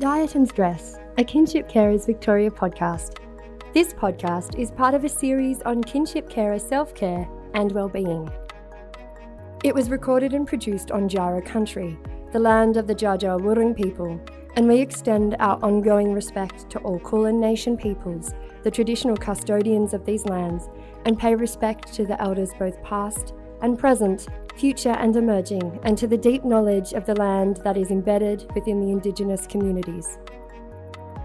Diet and Stress, a Kinship Carers Victoria podcast. This podcast is part of a series on kinship carer self care and well-being. It was recorded and produced on Jara country, the land of the Dja Wurrung people, and we extend our ongoing respect to all Kulin Nation peoples, the traditional custodians of these lands, and pay respect to the elders both past and present, future and emerging, and to the deep knowledge of the land that is embedded within the Indigenous communities.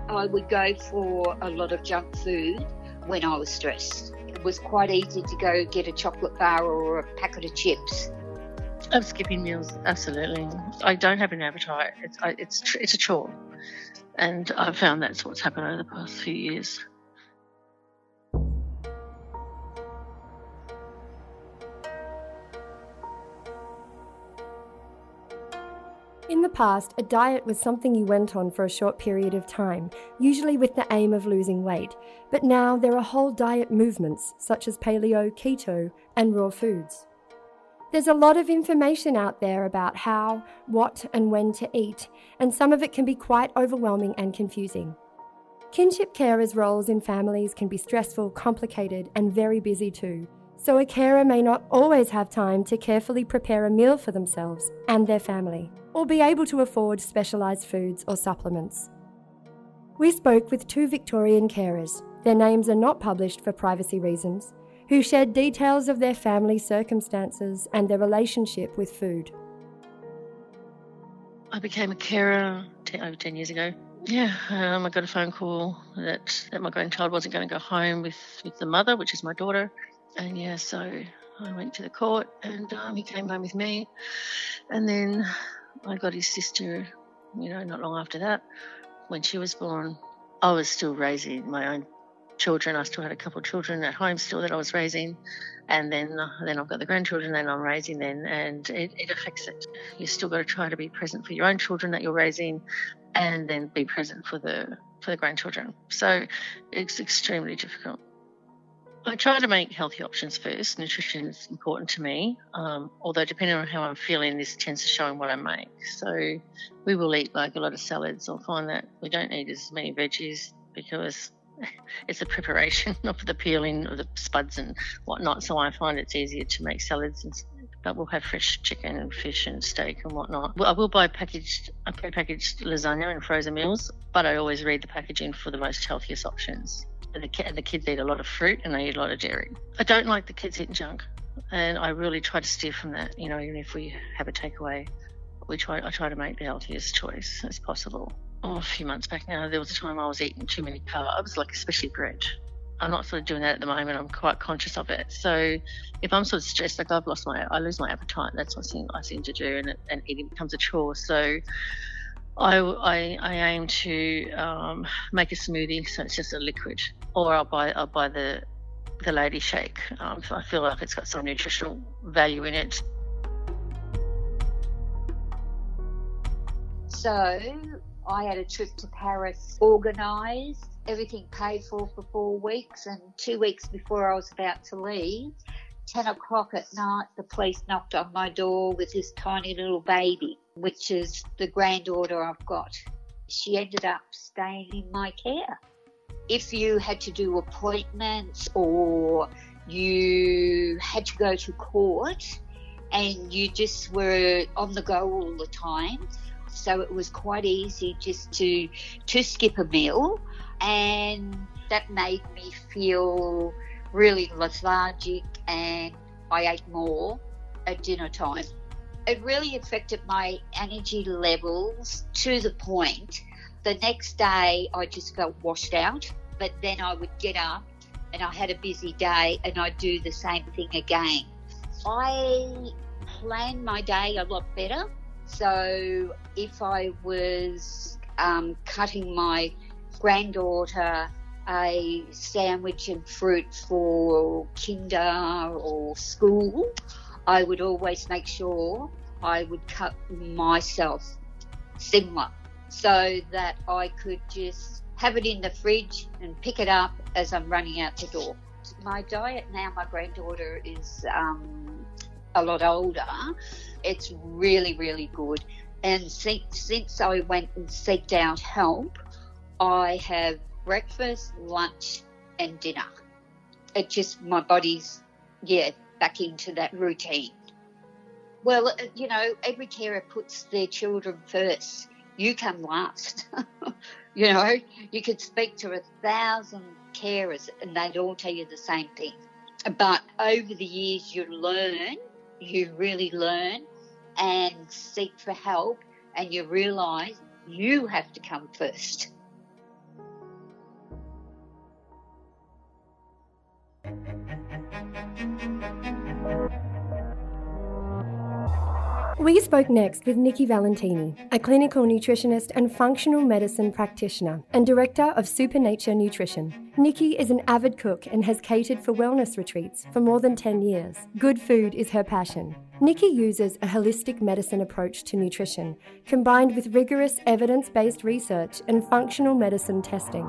I would go for a lot of junk food when I was stressed. It was quite easy to go get a chocolate bar or a packet of chips I'm skipping meals, absolutely. I don't have an appetite. It's I, it's it's a chore, and I've found that's what's happened over the past few years. In the past, a diet was something you went on for a short period of time, usually with the aim of losing weight. But now there are whole diet movements, such as paleo, keto, and raw foods. There's a lot of information out there about how, what, and when to eat, and some of it can be quite overwhelming and confusing. Kinship carers' roles in families can be stressful, complicated, and very busy too, so a carer may not always have time to carefully prepare a meal for themselves and their family, or be able to afford specialised foods or supplements. We spoke with two Victorian carers. Their names are not published for privacy reasons, who shared details of their family circumstances and their relationship with food. I became a carer ten, over 10 years ago. Yeah, um, I got a phone call that, that my grandchild wasn't going to go home with, with the mother, which is my daughter. And yeah, so I went to the court and um, he came home with me. And then I got his sister, you know, not long after that. When she was born, I was still raising my own children. I still had a couple of children at home still that I was raising, and then uh, then I've got the grandchildren that I'm raising. Then, and it, it affects it. You still got to try to be present for your own children that you're raising, and then be present for the for the grandchildren. So it's extremely difficult. I try to make healthy options first. Nutrition is important to me, um, although depending on how I'm feeling, this tends to show in what I make. So we will eat like a lot of salads. I'll find that we don't eat as many veggies because it's the preparation of the peeling of the spuds and whatnot. So I find it's easier to make salads, and, but we'll have fresh chicken and fish and steak and whatnot. I will buy packaged, pre-packaged lasagna and frozen meals, but I always read the packaging for the most healthiest options. And the, and the kids eat a lot of fruit and they eat a lot of dairy. I don't like the kids eating junk, and I really try to steer from that. You know, even if we have a takeaway, we try. I try to make the healthiest choice as possible oh, a few months back now, there was a time I was eating too many carbs, like especially bread. I'm not sort of doing that at the moment. I'm quite conscious of it. So if I'm sort of stressed, like I've lost my, I lose my appetite. That's what I seem to do, and, and eating becomes a chore. So I, I, I aim to um, make a smoothie, so it's just a liquid, or I'll buy I'll buy the the lady shake. Um, I feel like it's got some nutritional value in it. So I had a trip to Paris organised, everything paid for for four weeks, and two weeks before I was about to leave, 10 o'clock at night, the police knocked on my door with this tiny little baby, which is the granddaughter I've got. She ended up staying in my care. If you had to do appointments or you had to go to court and you just were on the go all the time, so it was quite easy just to to skip a meal, and that made me feel really lethargic, and I ate more at dinner time. It really affected my energy levels to the point the next day I just felt washed out, but then I would get up and I had a busy day and I'd do the same thing again. I planned my day a lot better so if I was um, cutting my granddaughter a sandwich and fruit for kinder or school, I would always make sure I would cut myself similar so that I could just have it in the fridge and pick it up as I'm running out the door. My diet now, my granddaughter is um, a lot older, it's really, really good. And since, since I went and seeked out help, I have breakfast, lunch, and dinner. It just, my body's, yeah, back into that routine. Well, uh, you know, every carer puts their children first. You come last. you know, you could speak to a thousand carers and they'd all tell you the same thing. But over the years, you learn, you really learn and seek for help, and you realise you have to come first. We spoke next with Nikki Valentini, a clinical nutritionist and functional medicine practitioner and director of Supernature Nutrition. Nikki is an avid cook and has catered for wellness retreats for more than 10 years. Good food is her passion. Nikki uses a holistic medicine approach to nutrition, combined with rigorous evidence based research and functional medicine testing.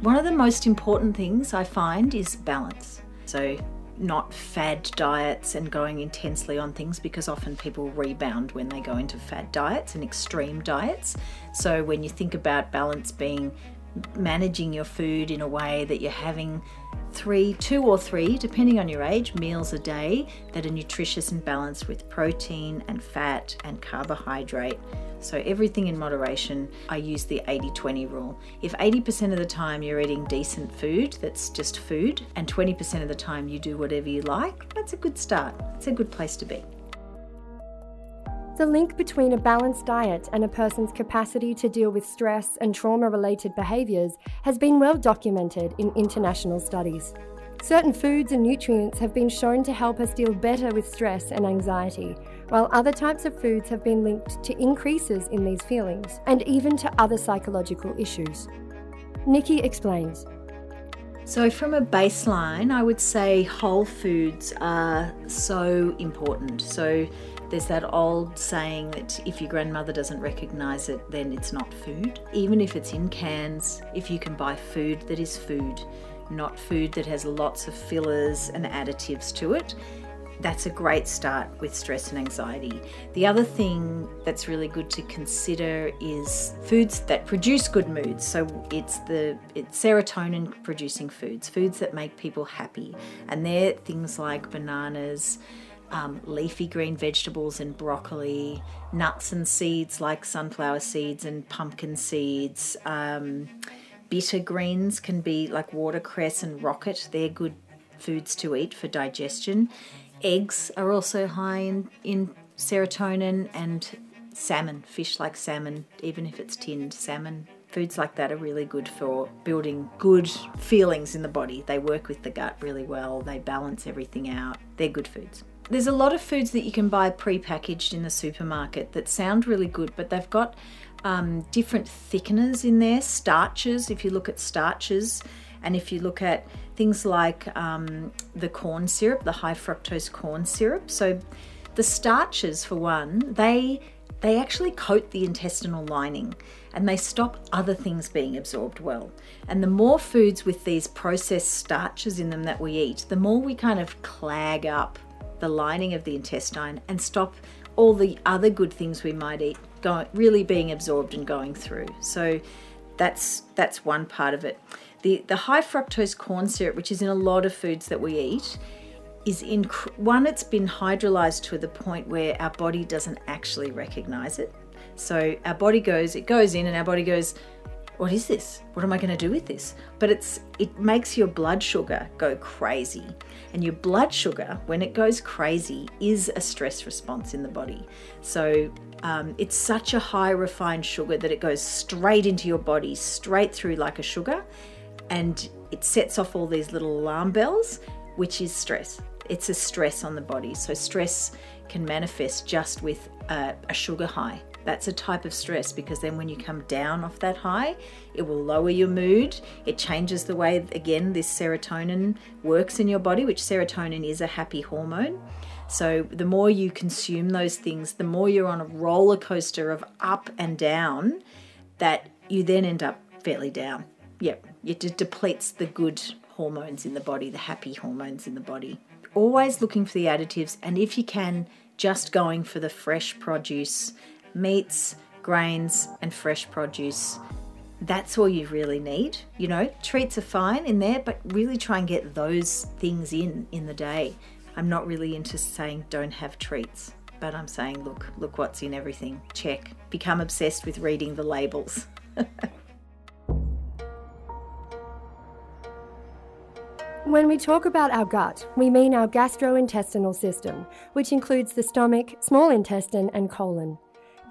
One of the most important things I find is balance. So, not fad diets and going intensely on things because often people rebound when they go into fad diets and extreme diets. So, when you think about balance being managing your food in a way that you're having three, two or three, depending on your age, meals a day that are nutritious and balanced with protein and fat and carbohydrate. So, everything in moderation. I use the 80 20 rule. If 80% of the time you're eating decent food, that's just food, and 20% of the time you do whatever you like, that's a good start. It's a good place to be. The link between a balanced diet and a person's capacity to deal with stress and trauma related behaviours has been well documented in international studies. Certain foods and nutrients have been shown to help us deal better with stress and anxiety, while other types of foods have been linked to increases in these feelings and even to other psychological issues. Nikki explains. So, from a baseline, I would say whole foods are so important. So, there's that old saying that if your grandmother doesn't recognize it, then it's not food. Even if it's in cans, if you can buy food that is food, not food that has lots of fillers and additives to it, that's a great start with stress and anxiety. The other thing that's really good to consider is foods that produce good moods. So it's the it's serotonin producing foods, foods that make people happy. And they're things like bananas, um, leafy green vegetables and broccoli, nuts and seeds like sunflower seeds and pumpkin seeds. Um, bitter greens can be like watercress and rocket, they're good foods to eat for digestion. Eggs are also high in, in serotonin and salmon, fish like salmon, even if it's tinned salmon. Foods like that are really good for building good feelings in the body. They work with the gut really well, they balance everything out. They're good foods. There's a lot of foods that you can buy pre-packaged in the supermarket that sound really good, but they've got um, different thickeners in there, starches. If you look at starches, and if you look at things like um, the corn syrup, the high fructose corn syrup, so the starches, for one, they they actually coat the intestinal lining and they stop other things being absorbed well. And the more foods with these processed starches in them that we eat, the more we kind of clag up the lining of the intestine and stop all the other good things we might eat going really being absorbed and going through. So that's that's one part of it. The the high fructose corn syrup, which is in a lot of foods that we eat, is in one it's been hydrolyzed to the point where our body doesn't actually recognize it. So our body goes it goes in and our body goes what is this? What am I going to do with this? But it's it makes your blood sugar go crazy. And your blood sugar, when it goes crazy, is a stress response in the body. So um, it's such a high refined sugar that it goes straight into your body, straight through like a sugar, and it sets off all these little alarm bells, which is stress. It's a stress on the body. So stress can manifest just with a, a sugar high. That's a type of stress because then when you come down off that high, it will lower your mood. It changes the way, again, this serotonin works in your body, which serotonin is a happy hormone. So the more you consume those things, the more you're on a roller coaster of up and down, that you then end up fairly down. Yep, it just depletes the good hormones in the body, the happy hormones in the body. Always looking for the additives, and if you can, just going for the fresh produce, meats, grains, and fresh produce. That's all you really need. You know, treats are fine in there, but really try and get those things in in the day. I'm not really into saying don't have treats, but I'm saying look, look what's in everything. Check. Become obsessed with reading the labels. When we talk about our gut, we mean our gastrointestinal system, which includes the stomach, small intestine, and colon.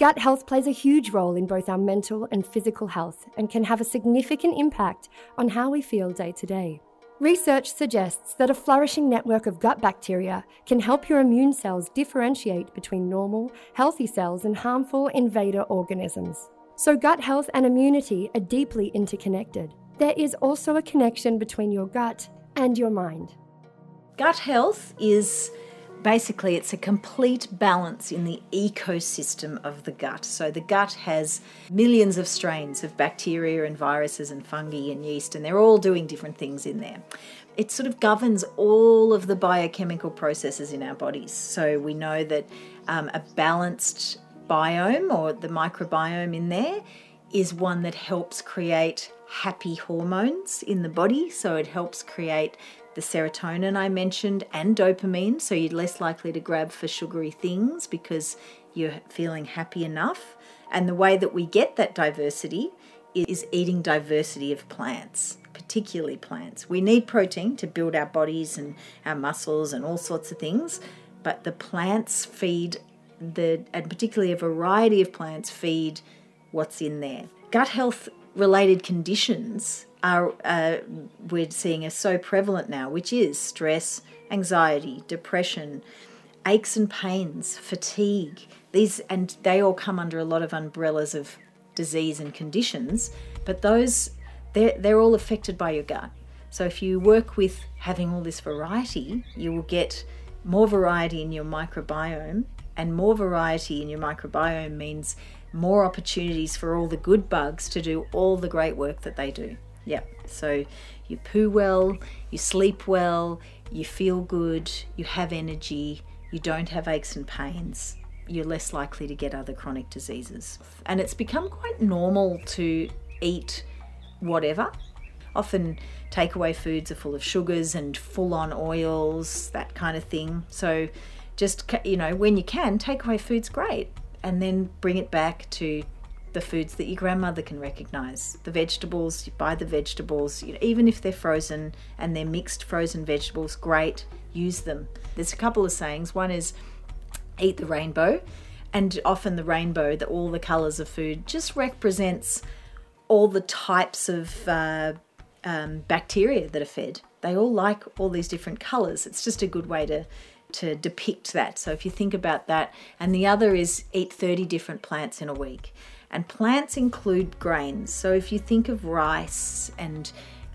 Gut health plays a huge role in both our mental and physical health and can have a significant impact on how we feel day to day. Research suggests that a flourishing network of gut bacteria can help your immune cells differentiate between normal, healthy cells and harmful invader organisms. So, gut health and immunity are deeply interconnected. There is also a connection between your gut and your mind. Gut health is basically it's a complete balance in the ecosystem of the gut. So the gut has millions of strains of bacteria and viruses and fungi and yeast and they're all doing different things in there. It sort of governs all of the biochemical processes in our bodies. So we know that um, a balanced biome or the microbiome in there is one that helps create happy hormones in the body. So it helps create the serotonin I mentioned and dopamine. So you're less likely to grab for sugary things because you're feeling happy enough. And the way that we get that diversity is eating diversity of plants, particularly plants. We need protein to build our bodies and our muscles and all sorts of things, but the plants feed the, and particularly a variety of plants feed what's in there. Gut health related conditions are uh, we're seeing are so prevalent now, which is stress, anxiety, depression, aches and pains, fatigue. These and they all come under a lot of umbrellas of disease and conditions, but those they're, they're all affected by your gut. So if you work with having all this variety, you will get more variety in your microbiome, and more variety in your microbiome means more opportunities for all the good bugs to do all the great work that they do. Yep. So you poo well, you sleep well, you feel good, you have energy, you don't have aches and pains, you're less likely to get other chronic diseases. And it's become quite normal to eat whatever. Often takeaway foods are full of sugars and full on oils, that kind of thing. So just, you know, when you can, takeaway food's great and then bring it back to the foods that your grandmother can recognize. The vegetables, you buy the vegetables, you know, even if they're frozen and they're mixed frozen vegetables, great, use them. There's a couple of sayings. One is eat the rainbow, and often the rainbow, that all the colors of food, just represents all the types of uh, um, bacteria that are fed. They all like all these different colors. It's just a good way to to depict that. So if you think about that, and the other is eat 30 different plants in a week. And plants include grains. So if you think of rice and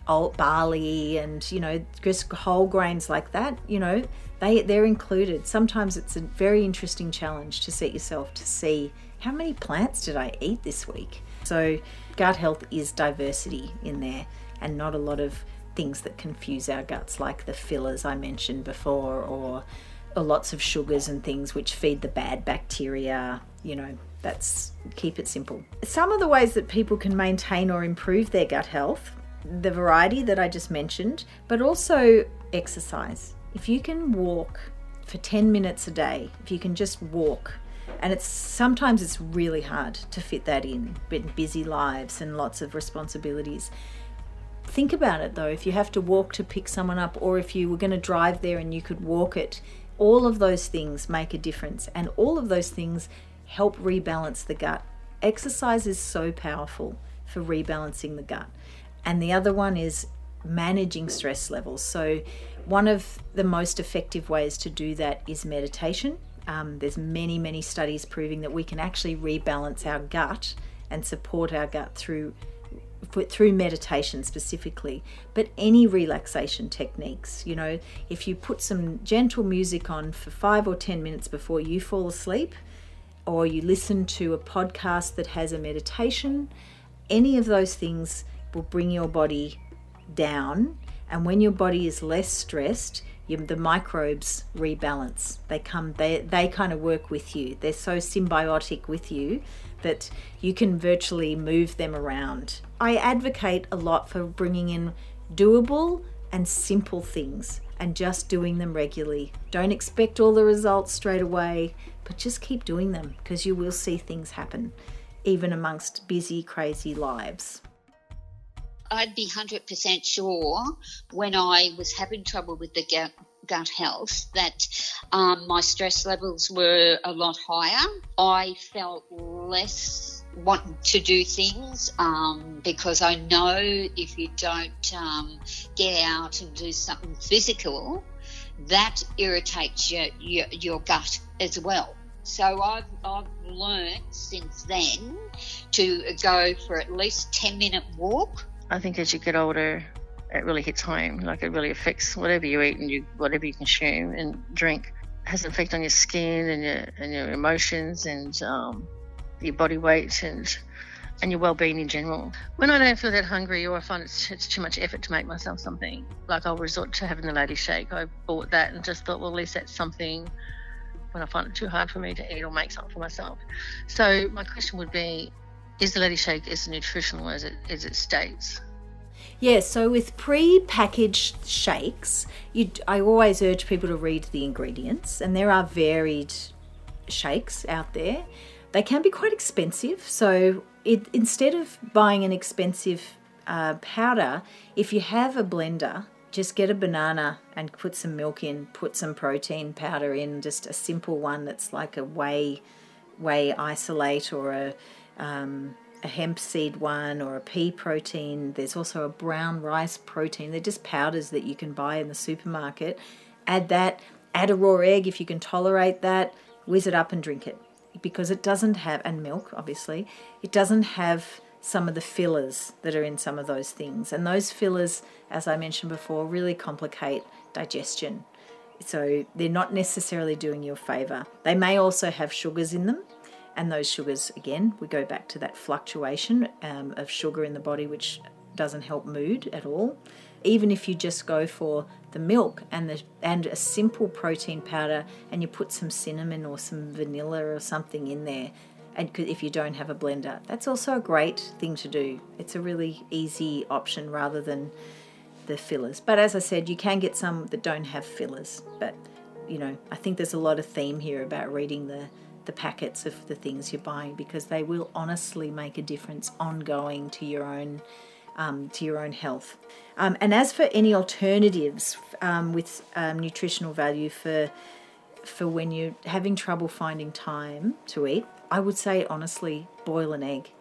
barley and you know just whole grains like that, you know they they're included. Sometimes it's a very interesting challenge to set yourself to see how many plants did I eat this week. So gut health is diversity in there, and not a lot of things that confuse our guts, like the fillers I mentioned before, or, or lots of sugars and things which feed the bad bacteria. You know, that's keep it simple. Some of the ways that people can maintain or improve their gut health, the variety that I just mentioned, but also exercise. If you can walk for 10 minutes a day, if you can just walk, and it's sometimes it's really hard to fit that in, in busy lives and lots of responsibilities. Think about it though, if you have to walk to pick someone up, or if you were going to drive there and you could walk it, all of those things make a difference, and all of those things help rebalance the gut. Exercise is so powerful for rebalancing the gut. And the other one is managing stress levels. So, one of the most effective ways to do that is meditation. Um, there's many, many studies proving that we can actually rebalance our gut and support our gut through through meditation specifically, but any relaxation techniques. You know, if you put some gentle music on for five or 10 minutes before you fall asleep, or you listen to a podcast that has a meditation, any of those things will bring your body down. And when your body is less stressed, you, the microbes rebalance. They come, they, they kind of work with you. They're so symbiotic with you that you can virtually move them around. I advocate a lot for bringing in doable and simple things and just doing them regularly. Don't expect all the results straight away, but just keep doing them because you will see things happen, even amongst busy, crazy lives. I'd be 100% sure when I was having trouble with the gut, gut health that um, my stress levels were a lot higher. I felt less wanting to do things um, because I know if you don't um, get out and do something physical, that irritates your, your, your gut as well. So I've, I've learned since then to go for at least 10 minute walk I think as you get older, it really hits home. Like it really affects whatever you eat and you whatever you consume and drink has an effect on your skin and your and your emotions and um, your body weight and and your well-being in general. When I don't feel that hungry or I find it's, it's too much effort to make myself something, like I'll resort to having the lady shake. I bought that and just thought, well, at least that's something when I find it too hard for me to eat or make something for myself. So my question would be, is the Lady Shake as nutritional as it as it states? Yeah, so with pre-packaged shakes, you I always urge people to read the ingredients, and there are varied shakes out there. They can be quite expensive, so it, instead of buying an expensive uh, powder, if you have a blender, just get a banana and put some milk in, put some protein powder in, just a simple one that's like a whey whey isolate or a um, a hemp seed one or a pea protein. There's also a brown rice protein. They're just powders that you can buy in the supermarket. Add that, add a raw egg if you can tolerate that, whiz it up and drink it. Because it doesn't have, and milk obviously, it doesn't have some of the fillers that are in some of those things. And those fillers, as I mentioned before, really complicate digestion. So they're not necessarily doing you a favor. They may also have sugars in them and those sugars, again, we go back to that fluctuation um, of sugar in the body, which doesn't help mood at all. Even if you just go for the milk and the and a simple protein powder, and you put some cinnamon or some vanilla or something in there, and if you don't have a blender, that's also a great thing to do. It's a really easy option rather than the fillers. But as I said, you can get some that don't have fillers. But you know, I think there's a lot of theme here about reading the the packets of the things you're buying because they will honestly make a difference ongoing to your own um, to your own health. Um, and as for any alternatives um, with um, nutritional value for for when you're having trouble finding time to eat, I would say honestly, boil an egg.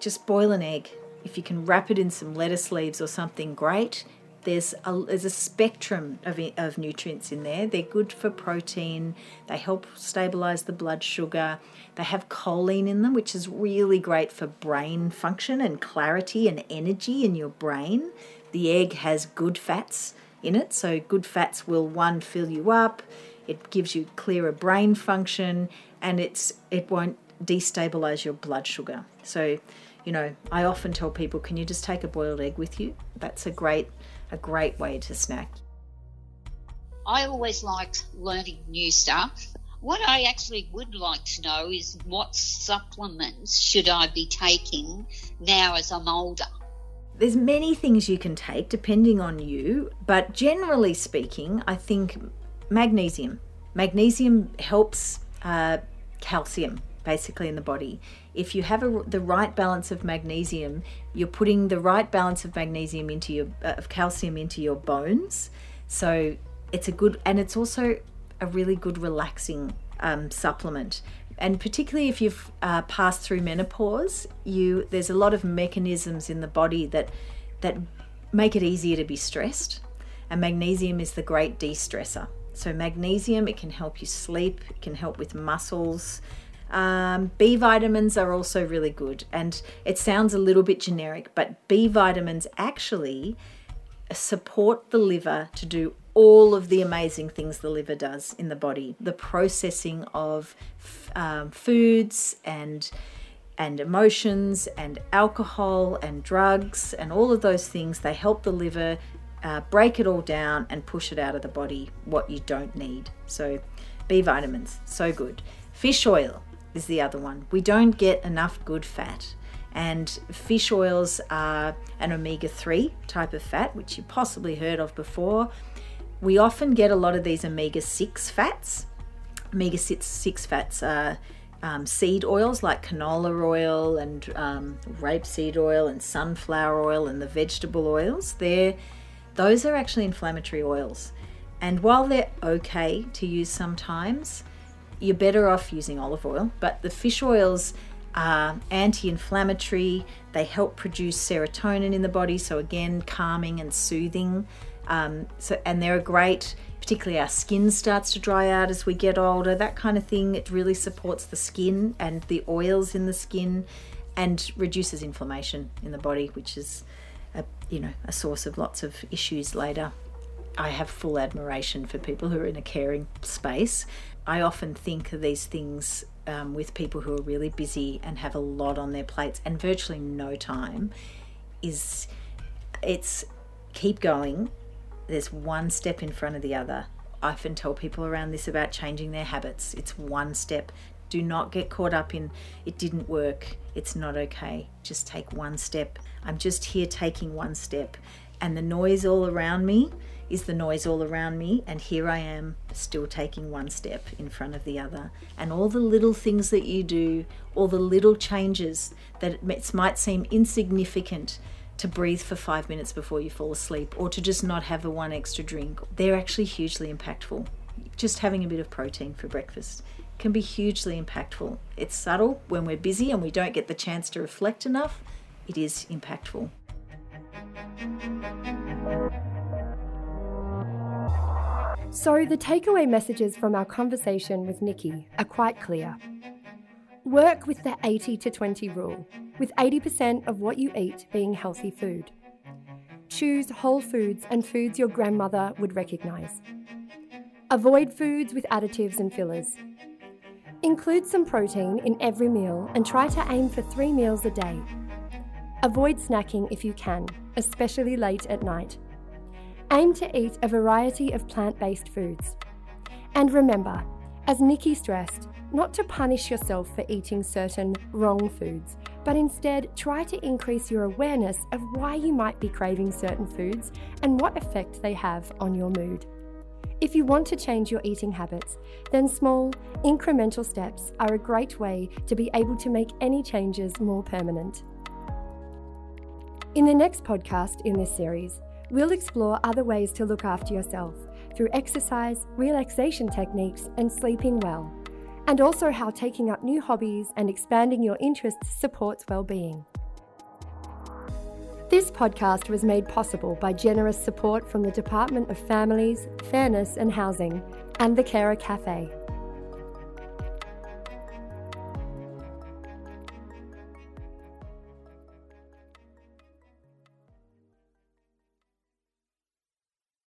Just boil an egg. If you can wrap it in some lettuce leaves or something, great there's a, there's a spectrum of, of nutrients in there. They're good for protein, they help stabilize the blood sugar, they have choline in them, which is really great for brain function and clarity and energy in your brain. The egg has good fats in it, so good fats will one fill you up, it gives you clearer brain function, and it's it won't destabilize your blood sugar. So, you know, I often tell people, can you just take a boiled egg with you? That's a great a great way to snack. I always liked learning new stuff. What I actually would like to know is what supplements should I be taking now as I'm older? There's many things you can take depending on you, but generally speaking, I think magnesium. Magnesium helps uh, calcium basically in the body. If you have a, the right balance of magnesium, you're putting the right balance of magnesium into your uh, of calcium into your bones. So it's a good and it's also a really good relaxing um, supplement. And particularly if you've uh, passed through menopause, you there's a lot of mechanisms in the body that that make it easier to be stressed. And magnesium is the great de-stressor. So magnesium, it can help you sleep, it can help with muscles, um, B vitamins are also really good, and it sounds a little bit generic, but B vitamins actually support the liver to do all of the amazing things the liver does in the body the processing of um, foods and and emotions and alcohol and drugs and all of those things they help the liver uh, break it all down and push it out of the body what you don't need. So, B vitamins, so good. Fish oil is the other one. We don't get enough good fat. And fish oils are an omega 3 type of fat, which you possibly heard of before. We often get a lot of these omega 6 fats. Omega 6 fats are um, seed oils like canola oil and um, rapeseed oil and sunflower oil and the vegetable oils. They're, those are actually inflammatory oils. And while they're okay to use sometimes, you're better off using olive oil. But the fish oils are anti inflammatory, they help produce serotonin in the body, so again, calming and soothing. Um, so, and they're a great, particularly our skin starts to dry out as we get older, that kind of thing. It really supports the skin and the oils in the skin and reduces inflammation in the body, which is a, you know, a source of lots of issues later. I have full admiration for people who are in a caring space. I often think of these things um, with people who are really busy and have a lot on their plates and virtually no time is it's keep going. There's one step in front of the other. I often tell people around this about changing their habits. It's one step. Do not get caught up in it didn't work. It's not okay. Just take one step. I'm just here taking one step. And the noise all around me is the noise all around me, and here I am still taking one step in front of the other. And all the little things that you do, all the little changes that it might seem insignificant to breathe for five minutes before you fall asleep, or to just not have a one extra drink, they're actually hugely impactful. Just having a bit of protein for breakfast can be hugely impactful. It's subtle when we're busy and we don't get the chance to reflect enough, it is impactful. So, the takeaway messages from our conversation with Nikki are quite clear. Work with the 80 to 20 rule, with 80% of what you eat being healthy food. Choose whole foods and foods your grandmother would recognise. Avoid foods with additives and fillers. Include some protein in every meal and try to aim for three meals a day. Avoid snacking if you can, especially late at night. Aim to eat a variety of plant based foods. And remember, as Nikki stressed, not to punish yourself for eating certain wrong foods, but instead try to increase your awareness of why you might be craving certain foods and what effect they have on your mood. If you want to change your eating habits, then small, incremental steps are a great way to be able to make any changes more permanent. In the next podcast in this series, We'll explore other ways to look after yourself through exercise, relaxation techniques, and sleeping well, and also how taking up new hobbies and expanding your interests supports well-being. This podcast was made possible by generous support from the Department of Families, Fairness and Housing and the Carer Cafe.